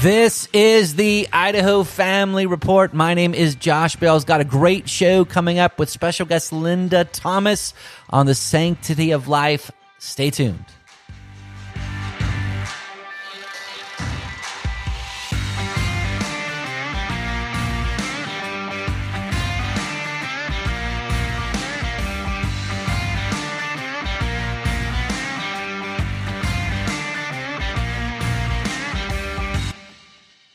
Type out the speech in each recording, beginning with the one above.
This is the Idaho Family Report. My name is Josh Bales got a great show coming up with special guest Linda Thomas on the sanctity of life. Stay tuned.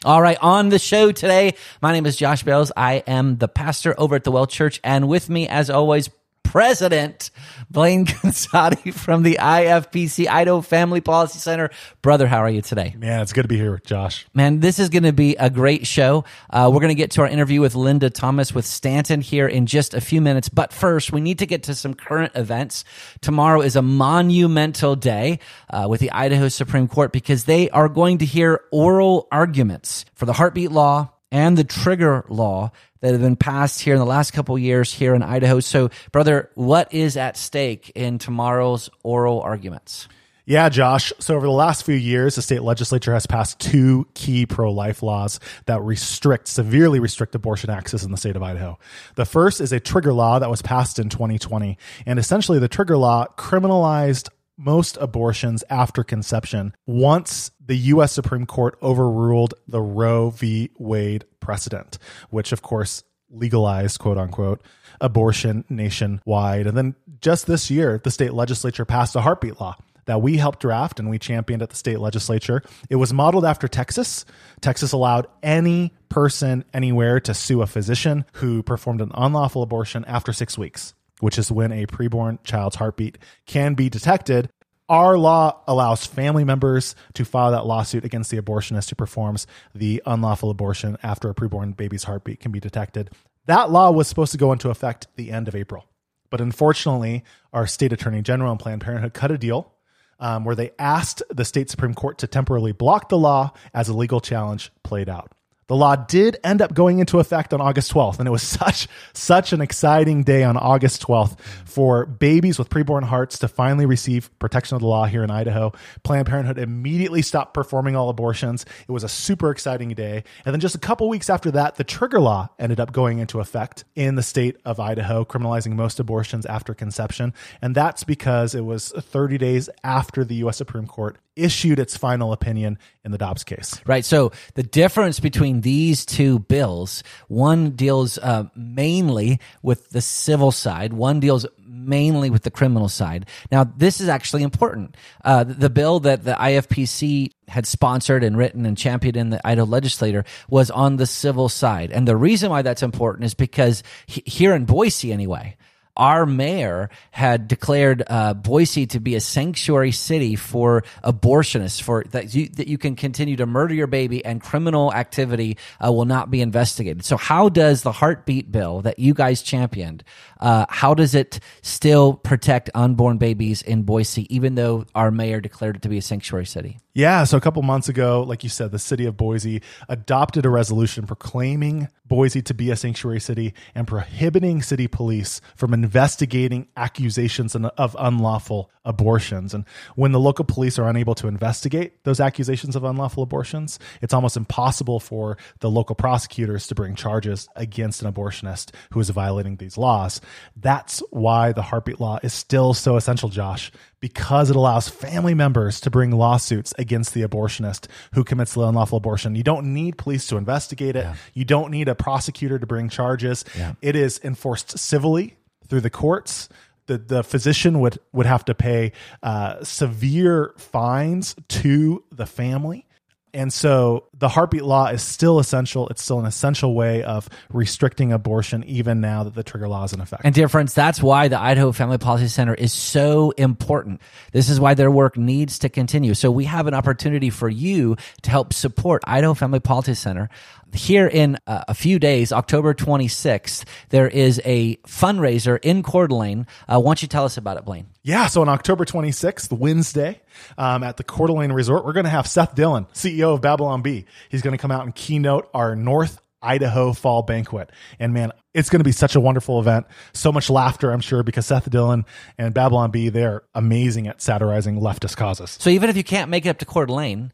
All right, on the show today, my name is Josh Bales. I am the pastor over at the Well Church, and with me, as always, President Blaine Conzatti from the IFPC Idaho Family Policy Center. Brother, how are you today? Man, it's good to be here, Josh. Man, this is going to be a great show. Uh, we're going to get to our interview with Linda Thomas with Stanton here in just a few minutes. But first, we need to get to some current events. Tomorrow is a monumental day uh, with the Idaho Supreme Court because they are going to hear oral arguments for the heartbeat law and the trigger law that have been passed here in the last couple years here in Idaho. So, brother, what is at stake in tomorrow's oral arguments? Yeah, Josh. So over the last few years, the state legislature has passed two key pro-life laws that restrict, severely restrict abortion access in the state of Idaho. The first is a trigger law that was passed in 2020. And essentially the trigger law criminalized most abortions after conception once the U.S. Supreme Court overruled the Roe v. Wade precedent, which of course legalized, quote unquote, abortion nationwide. And then just this year, the state legislature passed a heartbeat law that we helped draft and we championed at the state legislature. It was modeled after Texas. Texas allowed any person anywhere to sue a physician who performed an unlawful abortion after six weeks which is when a preborn child's heartbeat can be detected. Our law allows family members to file that lawsuit against the abortionist who performs the unlawful abortion after a preborn baby's heartbeat can be detected. That law was supposed to go into effect the end of April. But unfortunately, our state attorney general and Planned Parenthood cut a deal um, where they asked the state Supreme Court to temporarily block the law as a legal challenge played out. The law did end up going into effect on August 12th, and it was such such an exciting day on August 12th for babies with preborn hearts to finally receive protection of the law here in Idaho. Planned Parenthood immediately stopped performing all abortions. It was a super exciting day. And then just a couple weeks after that, the trigger law ended up going into effect in the state of Idaho, criminalizing most abortions after conception. And that's because it was 30 days after the US Supreme Court issued its final opinion in the Dobbs case. Right. So the difference between these two bills, one deals uh, mainly with the civil side, one deals mainly with the criminal side. Now, this is actually important. Uh, the bill that the IFPC had sponsored and written and championed in the Idaho legislature was on the civil side. And the reason why that's important is because he, here in Boise, anyway, our mayor had declared uh, Boise to be a sanctuary city for abortionists, for that you, that you can continue to murder your baby and criminal activity uh, will not be investigated. So, how does the heartbeat bill that you guys championed? Uh, how does it still protect unborn babies in Boise, even though our mayor declared it to be a sanctuary city? Yeah, so a couple months ago, like you said, the city of Boise adopted a resolution proclaiming Boise to be a sanctuary city and prohibiting city police from investigating accusations of unlawful abortions. And when the local police are unable to investigate those accusations of unlawful abortions, it's almost impossible for the local prosecutors to bring charges against an abortionist who is violating these laws. That's why the heartbeat law is still so essential, Josh, because it allows family members to bring lawsuits against the abortionist who commits the unlawful abortion. You don't need police to investigate it. Yeah. You don't need a prosecutor to bring charges. Yeah. It is enforced civilly through the courts. The, the physician would, would have to pay uh, severe fines to the family. And so the heartbeat law is still essential. It's still an essential way of restricting abortion, even now that the trigger law is in effect. And dear friends, that's why the Idaho Family Policy Center is so important. This is why their work needs to continue. So we have an opportunity for you to help support Idaho Family Policy Center here in uh, a few days, October 26th, there is a fundraiser in Coeur d'Alene. Uh, why don't you tell us about it, Blaine? Yeah, so on October 26th, Wednesday, um, at the Coeur d'Alene Resort, we're going to have Seth Dillon, CEO of Babylon Bee. He's going to come out and keynote our North Idaho Fall Banquet. And man, it's going to be such a wonderful event. So much laughter, I'm sure, because Seth Dillon and Babylon Bee, they're amazing at satirizing leftist causes. So even if you can't make it up to Coeur d'Alene,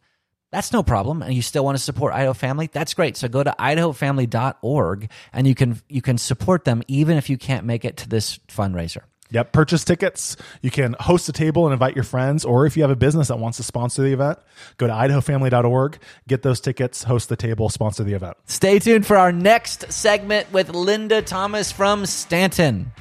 that's no problem and you still want to support idaho family that's great so go to idahofamily.org and you can you can support them even if you can't make it to this fundraiser Yep. Purchase tickets. You can host a table and invite your friends, or if you have a business that wants to sponsor the event, go to idahofamily.org, get those tickets, host the table, sponsor the event. stay tuned for our next segment with linda thomas from stanton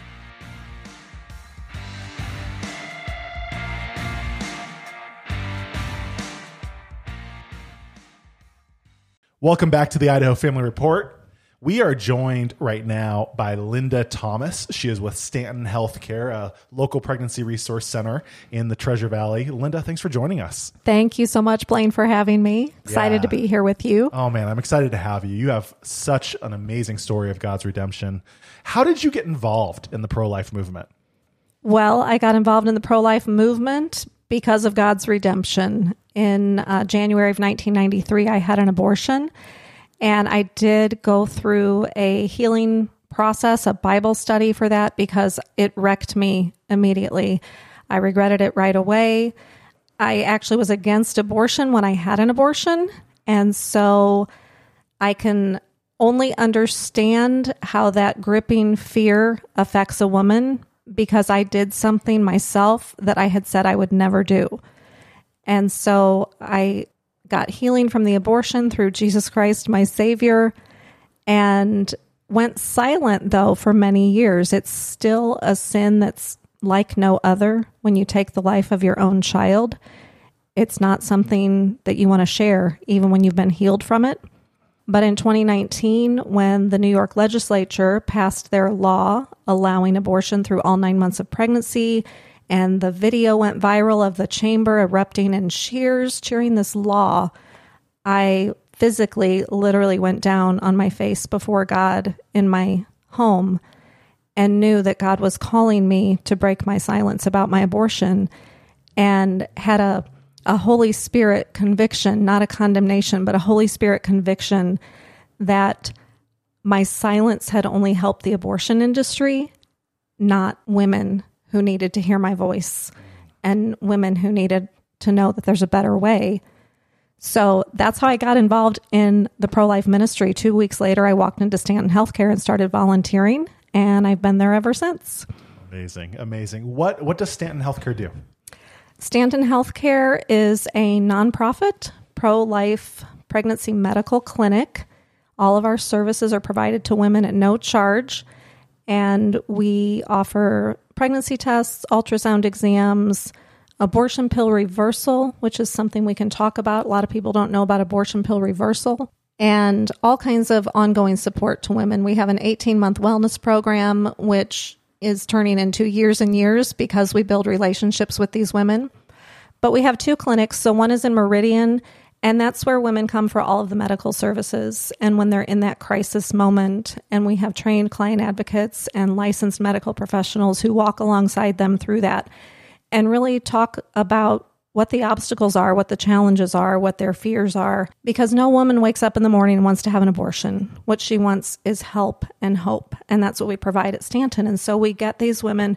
Welcome back to the Idaho Family Report. We are joined right now by Linda Thomas. She is with Stanton Healthcare, a local pregnancy resource center in the Treasure Valley. Linda, thanks for joining us. Thank you so much, Blaine, for having me. Excited Yeah. to be here with you. Oh man, I'm excited to have you. You have such an amazing story of God's redemption. How did you get involved in the pro life movement? Well, I got involved in the pro life movement because of God's redemption. In uh, January of 1993, I had an abortion, and I did go through a healing process, a Bible study for that because it wrecked me immediately. I regretted it right away. I actually was against abortion when I had an abortion. And so I can only understand how that gripping fear affects a woman because I did something myself that I had said I would never do. And so I got healing from the abortion through Jesus Christ, my Savior, and went silent though for many years. It's still a sin that's like no other when you take the life of your own child. It's not something that you want to share, even when you've been healed from it. But in 2019, when the New York legislature passed their law allowing abortion through all nine months of pregnancy, and the video went viral of the chamber erupting in cheers cheering this law, I physically, literally went down on my face before God in my home and knew that God was calling me to break my silence about my abortion and had a a Holy Spirit conviction, not a condemnation, but a Holy Spirit conviction that my silence had only helped the abortion industry, not women who needed to hear my voice and women who needed to know that there's a better way. So that's how I got involved in the pro life ministry. Two weeks later, I walked into Stanton Healthcare and started volunteering, and I've been there ever since. Amazing, amazing. What what does Stanton Healthcare do? Stanton Healthcare is a nonprofit pro life pregnancy medical clinic. All of our services are provided to women at no charge, and we offer pregnancy tests, ultrasound exams, abortion pill reversal, which is something we can talk about. A lot of people don't know about abortion pill reversal. And all kinds of ongoing support to women. We have an 18 month wellness program, which is turning into years and years because we build relationships with these women. But we have two clinics. So one is in Meridian, and that's where women come for all of the medical services. And when they're in that crisis moment, and we have trained client advocates and licensed medical professionals who walk alongside them through that and really talk about what the obstacles are, what the challenges are, what their fears are, because no woman wakes up in the morning and wants to have an abortion. What she wants is help and hope. And that's what we provide at Stanton. And so we get these women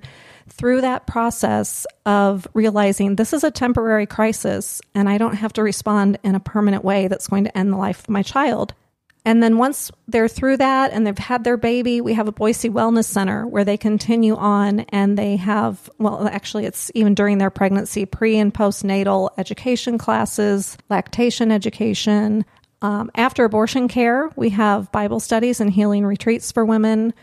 through that process of realizing this is a temporary crisis and I don't have to respond in a permanent way that's going to end the life of my child. And then once they're through that and they've had their baby, we have a Boise Wellness Center where they continue on and they have, well, actually, it's even during their pregnancy, pre and postnatal education classes, lactation education. Um, after abortion care, we have Bible studies and healing retreats for women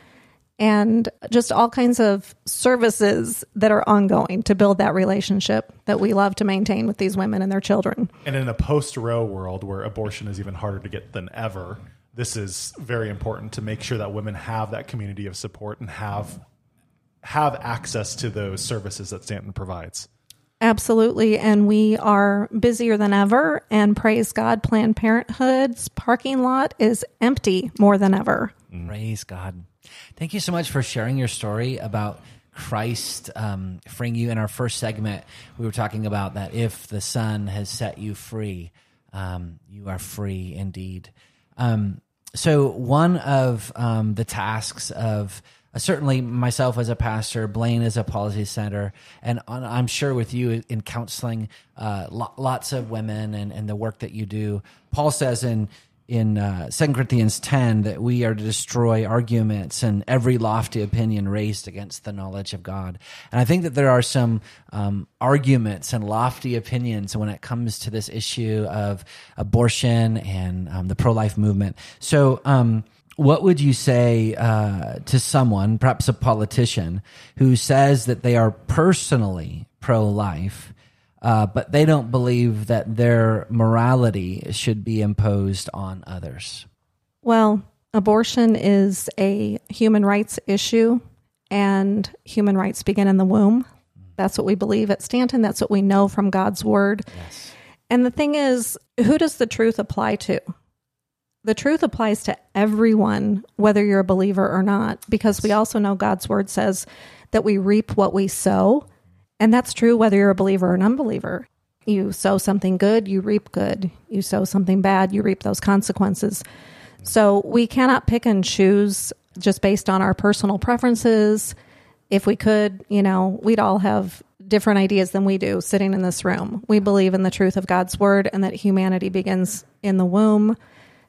and just all kinds of services that are ongoing to build that relationship that we love to maintain with these women and their children. And in a post Roe world where abortion is even harder to get than ever, this is very important to make sure that women have that community of support and have have access to those services that Stanton provides. Absolutely. And we are busier than ever. And praise God, Planned Parenthood's parking lot is empty more than ever. Praise God. Thank you so much for sharing your story about Christ um, freeing you. In our first segment, we were talking about that if the Son has set you free, um, you are free indeed. Um, so, one of um, the tasks of uh, certainly myself as a pastor, Blaine as a policy center, and on, I'm sure with you in counseling uh, lo- lots of women and, and the work that you do. Paul says in in uh, 2 Corinthians 10 that we are to destroy arguments and every lofty opinion raised against the knowledge of God. And I think that there are some um, arguments and lofty opinions when it comes to this issue of abortion and um, the pro life movement. So, um, what would you say uh, to someone, perhaps a politician, who says that they are personally pro life? Uh, but they don't believe that their morality should be imposed on others. Well, abortion is a human rights issue, and human rights begin in the womb. That's what we believe at Stanton. That's what we know from God's word. Yes. And the thing is, who does the truth apply to? The truth applies to everyone, whether you're a believer or not, because we also know God's word says that we reap what we sow. And that's true whether you're a believer or an unbeliever. You sow something good, you reap good. You sow something bad, you reap those consequences. So we cannot pick and choose just based on our personal preferences. If we could, you know, we'd all have different ideas than we do sitting in this room. We believe in the truth of God's word and that humanity begins in the womb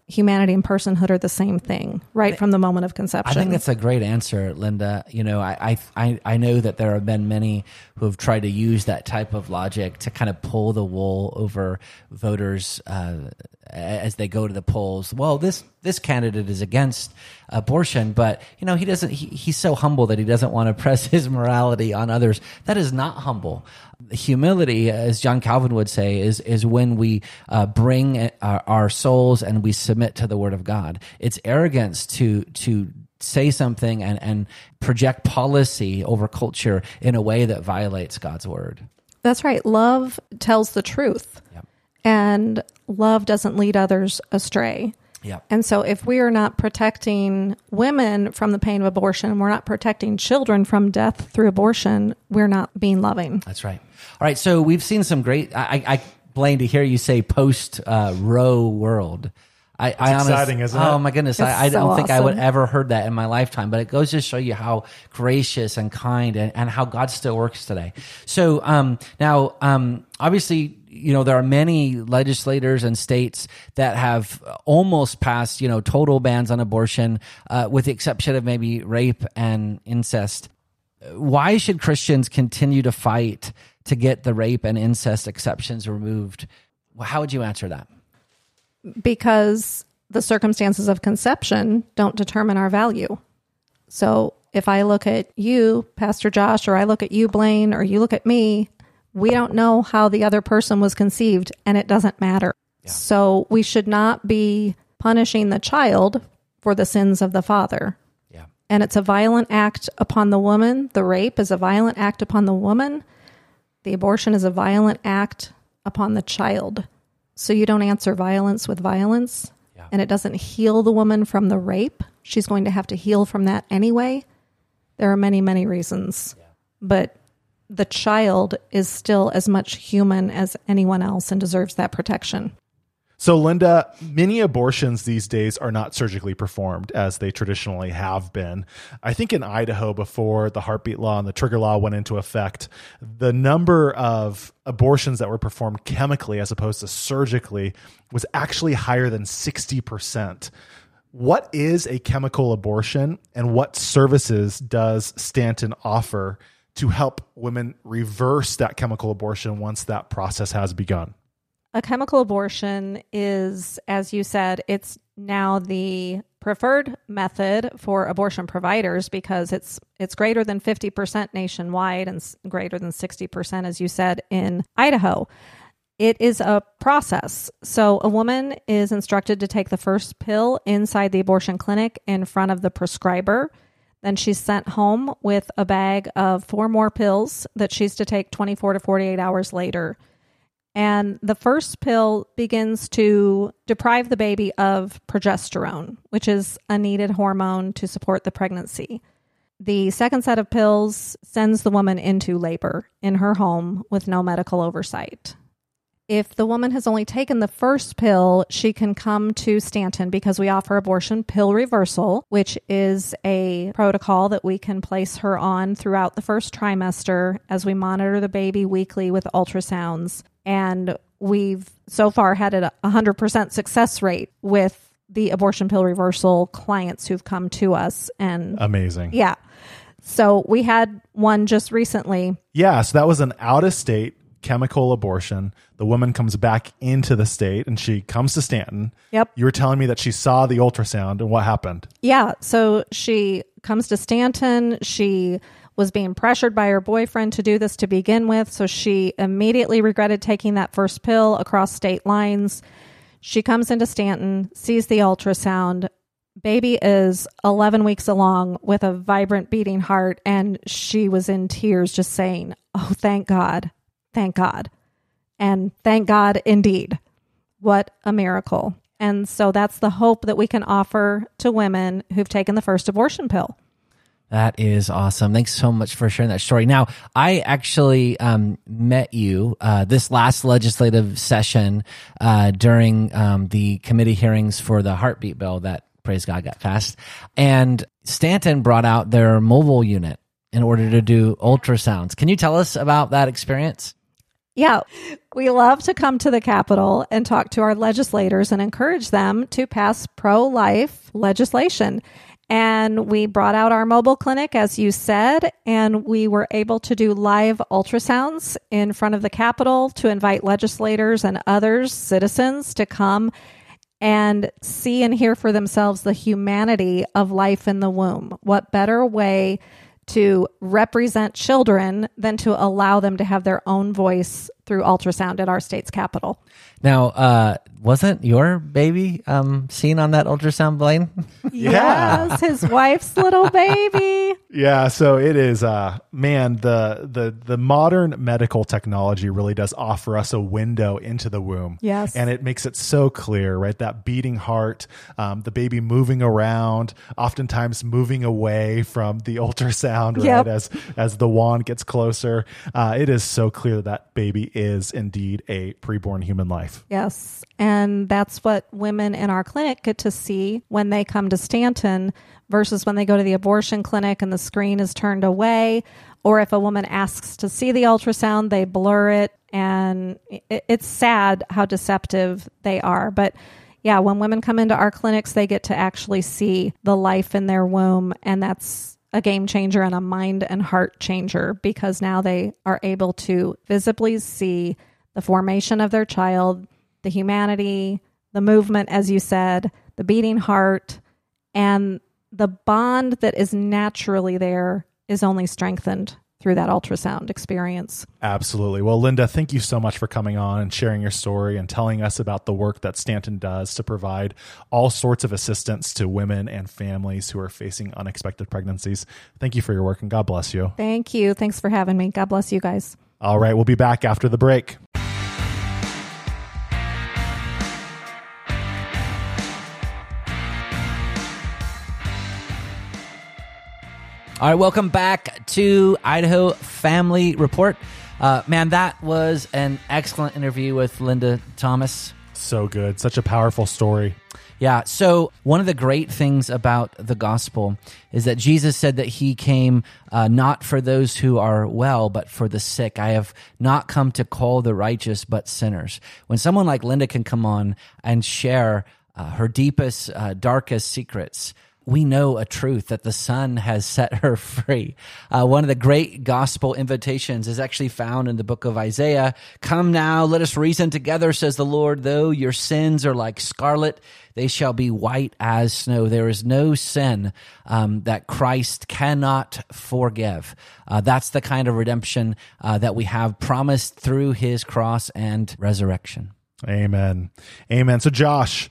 humanity and personhood are the same thing right from the moment of conception. I think that's a great answer, Linda. You know, I, I, I know that there have been many who have tried to use that type of logic to kind of pull the wool over voters uh, as they go to the polls. Well, this this candidate is against abortion, but you know he doesn't. He, he's so humble that he doesn't want to press his morality on others. That is not humble. Humility, as John Calvin would say, is is when we uh, bring our, our souls and we submit to the Word of God. It's arrogance to to say something and, and project policy over culture in a way that violates God's word. That's right. Love tells the truth. Yep. And love doesn't lead others astray. Yeah. And so if we are not protecting women from the pain of abortion, we're not protecting children from death through abortion, we're not being loving. That's right. All right. So we've seen some great, I, I Blaine, to hear you say post uh, Roe world. I, I honestly, exciting, isn't oh it? my goodness, I, I, don't think I would ever heard that in my lifetime. But it goes to show you how gracious and kind and, and how God still works today. So um, now, um, obviously, you know there are many legislators and states that have almost passed you know total bans on abortion, uh, with the exception of maybe rape and incest. Why should Christians continue to fight to get the rape and incest exceptions removed? How would you answer that? because the circumstances of conception don't determine our value. So if I look at you, Pastor Josh, or I look at you, Blaine, or you look at me, we don't know how the other person was conceived and it doesn't matter. Yeah. So we should not be punishing the child for the sins of the father. Yeah. And it's a violent act upon the woman. The rape is a violent act upon the woman. The abortion is a violent act upon the child. So you don't answer violence with violence. Yeah. And it doesn't heal the woman from the rape. She's going to have to heal from that anyway. There are many, many reasons. Yeah. But the child is still as much human as anyone else and deserves that protection. So, Linda, many abortions these days are not surgically performed as they traditionally have been. I think in Idaho, before the heartbeat law and the trigger law went into effect, the number of abortions that were performed chemically as opposed to surgically was actually higher than 60%. What is a chemical abortion and what services does Stanton offer to help women reverse that chemical abortion once that process has begun? A chemical abortion is, as you said, it's now the preferred method for abortion providers because it's it's greater than 50% nationwide and greater than 60% as you said in Idaho. It is a process. So a woman is instructed to take the first pill inside the abortion clinic in front of the prescriber. Then she's sent home with a bag of four more pills that she's to take 24 to 48 hours later. And the first pill begins to deprive the baby of progesterone, which is a needed hormone to support the pregnancy. The second set of pills sends the woman into labor in her home with no medical oversight. If the woman has only taken the first pill, she can come to Stanton because we offer abortion pill reversal, which is a protocol that we can place her on throughout the first trimester as we monitor the baby weekly with ultrasounds. And we've so far had a 100% success rate with the abortion pill reversal clients who've come to us. And Amazing. yeah. So we had one just recently. Yeah, so that was an out of state chemical abortion. The woman comes back into the state and she comes to Stanton. Yep. You were telling me that she saw the ultrasound and what happened? Yeah. So she comes to Stanton. She was being pressured by her boyfriend to do this to begin with. So she immediately regretted taking that first pill across state lines. She comes into Stanton, sees the ultrasound. Baby is 11 weeks along with a vibrant beating heart. And she was in tears, just saying, Oh, thank God. Thank God. And thank God indeed. What a miracle. And so that's the hope that we can offer to women who've taken the first abortion pill. That is awesome. Thanks so much for sharing that story. Now, I actually um, met you uh, this last legislative session uh, during um, the committee hearings for the heartbeat bill that, praise God, got passed. And Stanton brought out their mobile unit in order to do ultrasounds. Can you tell us about that experience? Yeah, we love to come to the Capitol and talk to our legislators and encourage them to pass pro life legislation. And we brought out our mobile clinic, as you said, and we were able to do live ultrasounds in front of the Capitol to invite legislators and others, citizens, to come and see and hear for themselves the humanity of life in the womb. What better way to represent children than to allow them to have their own voice through ultrasound at our state's capital. Now, uh, wasn't your baby um, seen on that ultrasound Blaine? Yeah. Yes, his wife's little baby. Yeah, so it is uh man, the the the modern medical technology really does offer us a window into the womb. Yes. And it makes it so clear, right? That beating heart, um, the baby moving around, oftentimes moving away from the ultrasound, right? Yep. As as the wand gets closer. Uh, it is so clear that that baby is indeed a preborn human life. Yes. And that's what women in our clinic get to see when they come to Stanton versus when they go to the abortion clinic and the screen is turned away. Or if a woman asks to see the ultrasound, they blur it. And it's sad how deceptive they are. But yeah, when women come into our clinics, they get to actually see the life in their womb. And that's a game changer and a mind and heart changer because now they are able to visibly see the formation of their child, the humanity, the movement, as you said, the beating heart, and the bond that is naturally there is only strengthened through that ultrasound experience. Absolutely. Well, Linda, thank you so much for coming on and sharing your story and telling us about the work that Stanton does to provide all sorts of assistance to women and families who are facing unexpected pregnancies. Thank you for your work and God bless you. Thank you. Thanks for having me. God bless you guys. All right, we'll be back after the break. All right, welcome back to Idaho Family Report. Uh, man, that was an excellent interview with Linda Thomas. So good. Such a powerful story. Yeah. So one of the great things about the gospel is that Jesus said that he came uh, not for those who are well, but for the sick. I have not come to call the righteous, but sinners. When someone like Linda can come on and share uh, her deepest, uh, darkest secrets, we know a truth that the Son has set her free. Uh, one of the great gospel invitations is actually found in the book of Isaiah. Come now, let us reason together, says the Lord. Though your sins are like scarlet, they shall be white as snow. There is no sin um, that Christ cannot forgive. Uh, that's the kind of redemption uh, that we have promised through his cross and resurrection. Amen. Amen. So, Josh,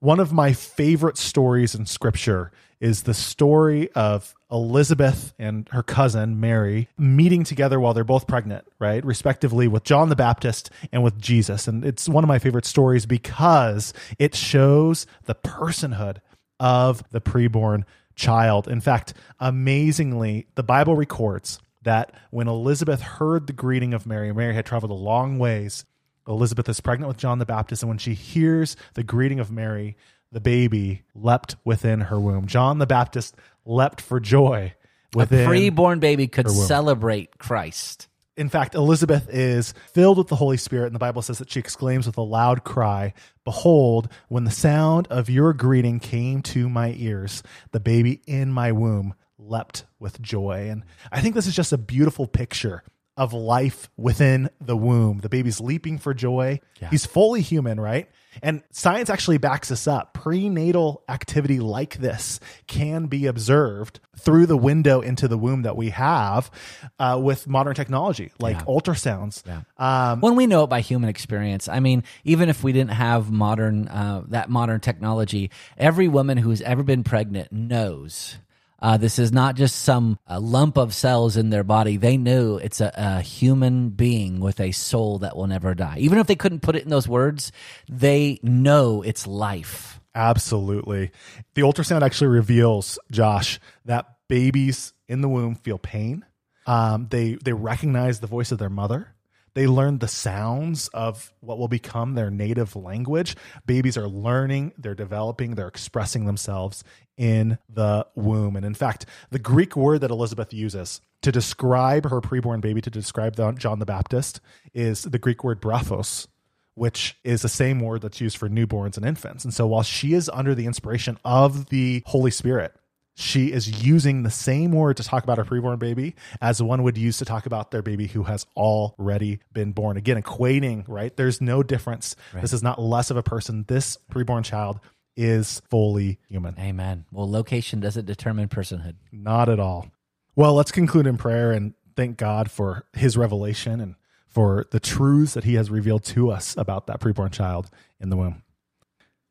one of my favorite stories in scripture is the story of Elizabeth and her cousin Mary meeting together while they're both pregnant, right? Respectively with John the Baptist and with Jesus. And it's one of my favorite stories because it shows the personhood of the preborn child. In fact, amazingly, the Bible records that when Elizabeth heard the greeting of Mary, Mary had traveled a long ways. Elizabeth is pregnant with John the Baptist, and when she hears the greeting of Mary, the baby leapt within her womb. John the Baptist leapt for joy within a preborn baby could celebrate Christ. In fact, Elizabeth is filled with the Holy Spirit, and the Bible says that she exclaims with a loud cry, Behold, when the sound of your greeting came to my ears, the baby in my womb leapt with joy. And I think this is just a beautiful picture of life within the womb. The baby's leaping for joy. He's fully human, right? And science actually backs us up. Prenatal activity like this can be observed through the window into the womb that we have uh, with modern technology, like Yeah. ultrasounds. Um, when we know it by human experience i mean even if we didn't have modern uh, that modern technology every woman who's ever been pregnant knows uh, this is not just some uh, lump of cells in their body they knew it's a, a human being with a soul that will never die even if they couldn't put it in those words they know it's life Absolutely. The ultrasound actually reveals, Josh, that babies in the womb feel pain. Um, they they recognize the voice of their mother. They learn the sounds of what will become their native language. Babies are learning, they're developing, they're expressing themselves in the womb. And in fact, the Greek word that Elizabeth uses to describe her preborn baby, to describe John the Baptist, is the Greek word brephos, which is the same word that's used for newborns and infants. And so while she is under the inspiration of the Holy Spirit, she is using the same word to talk about her preborn baby as one would use to talk about their baby who has already been born. Again, equating, right? There's no difference. This is not less of a person. This preborn child is fully human. amen well location doesn't determine personhood Not at all. Well, let's conclude in prayer and thank God for his revelation and for the truths that he has revealed to us about that preborn child in the womb.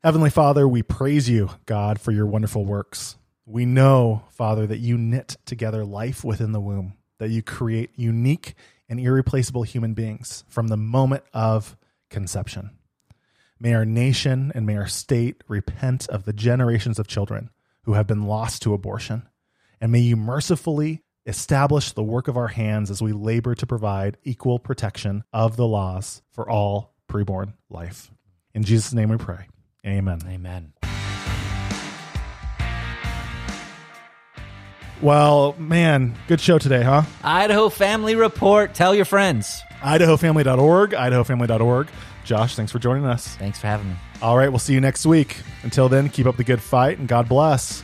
Heavenly Father, we praise you, God, for your wonderful works. We know, Father, that you knit together life within the womb, that you create unique and irreplaceable human beings from the moment of conception. May our nation and may our state repent of the generations of children who have been lost to abortion. And may you mercifully establish the work of our hands as we labor to provide equal protection of the laws for all preborn life. In Jesus' name we pray. Amen. amen Well, man, good show today, huh? idaho family report tell your friends IdahoFamily.org, IdahoFamily.org. Josh, thanks for joining us. thanks for having me All right, we'll see you next week. Until then, keep up the good fight and God bless.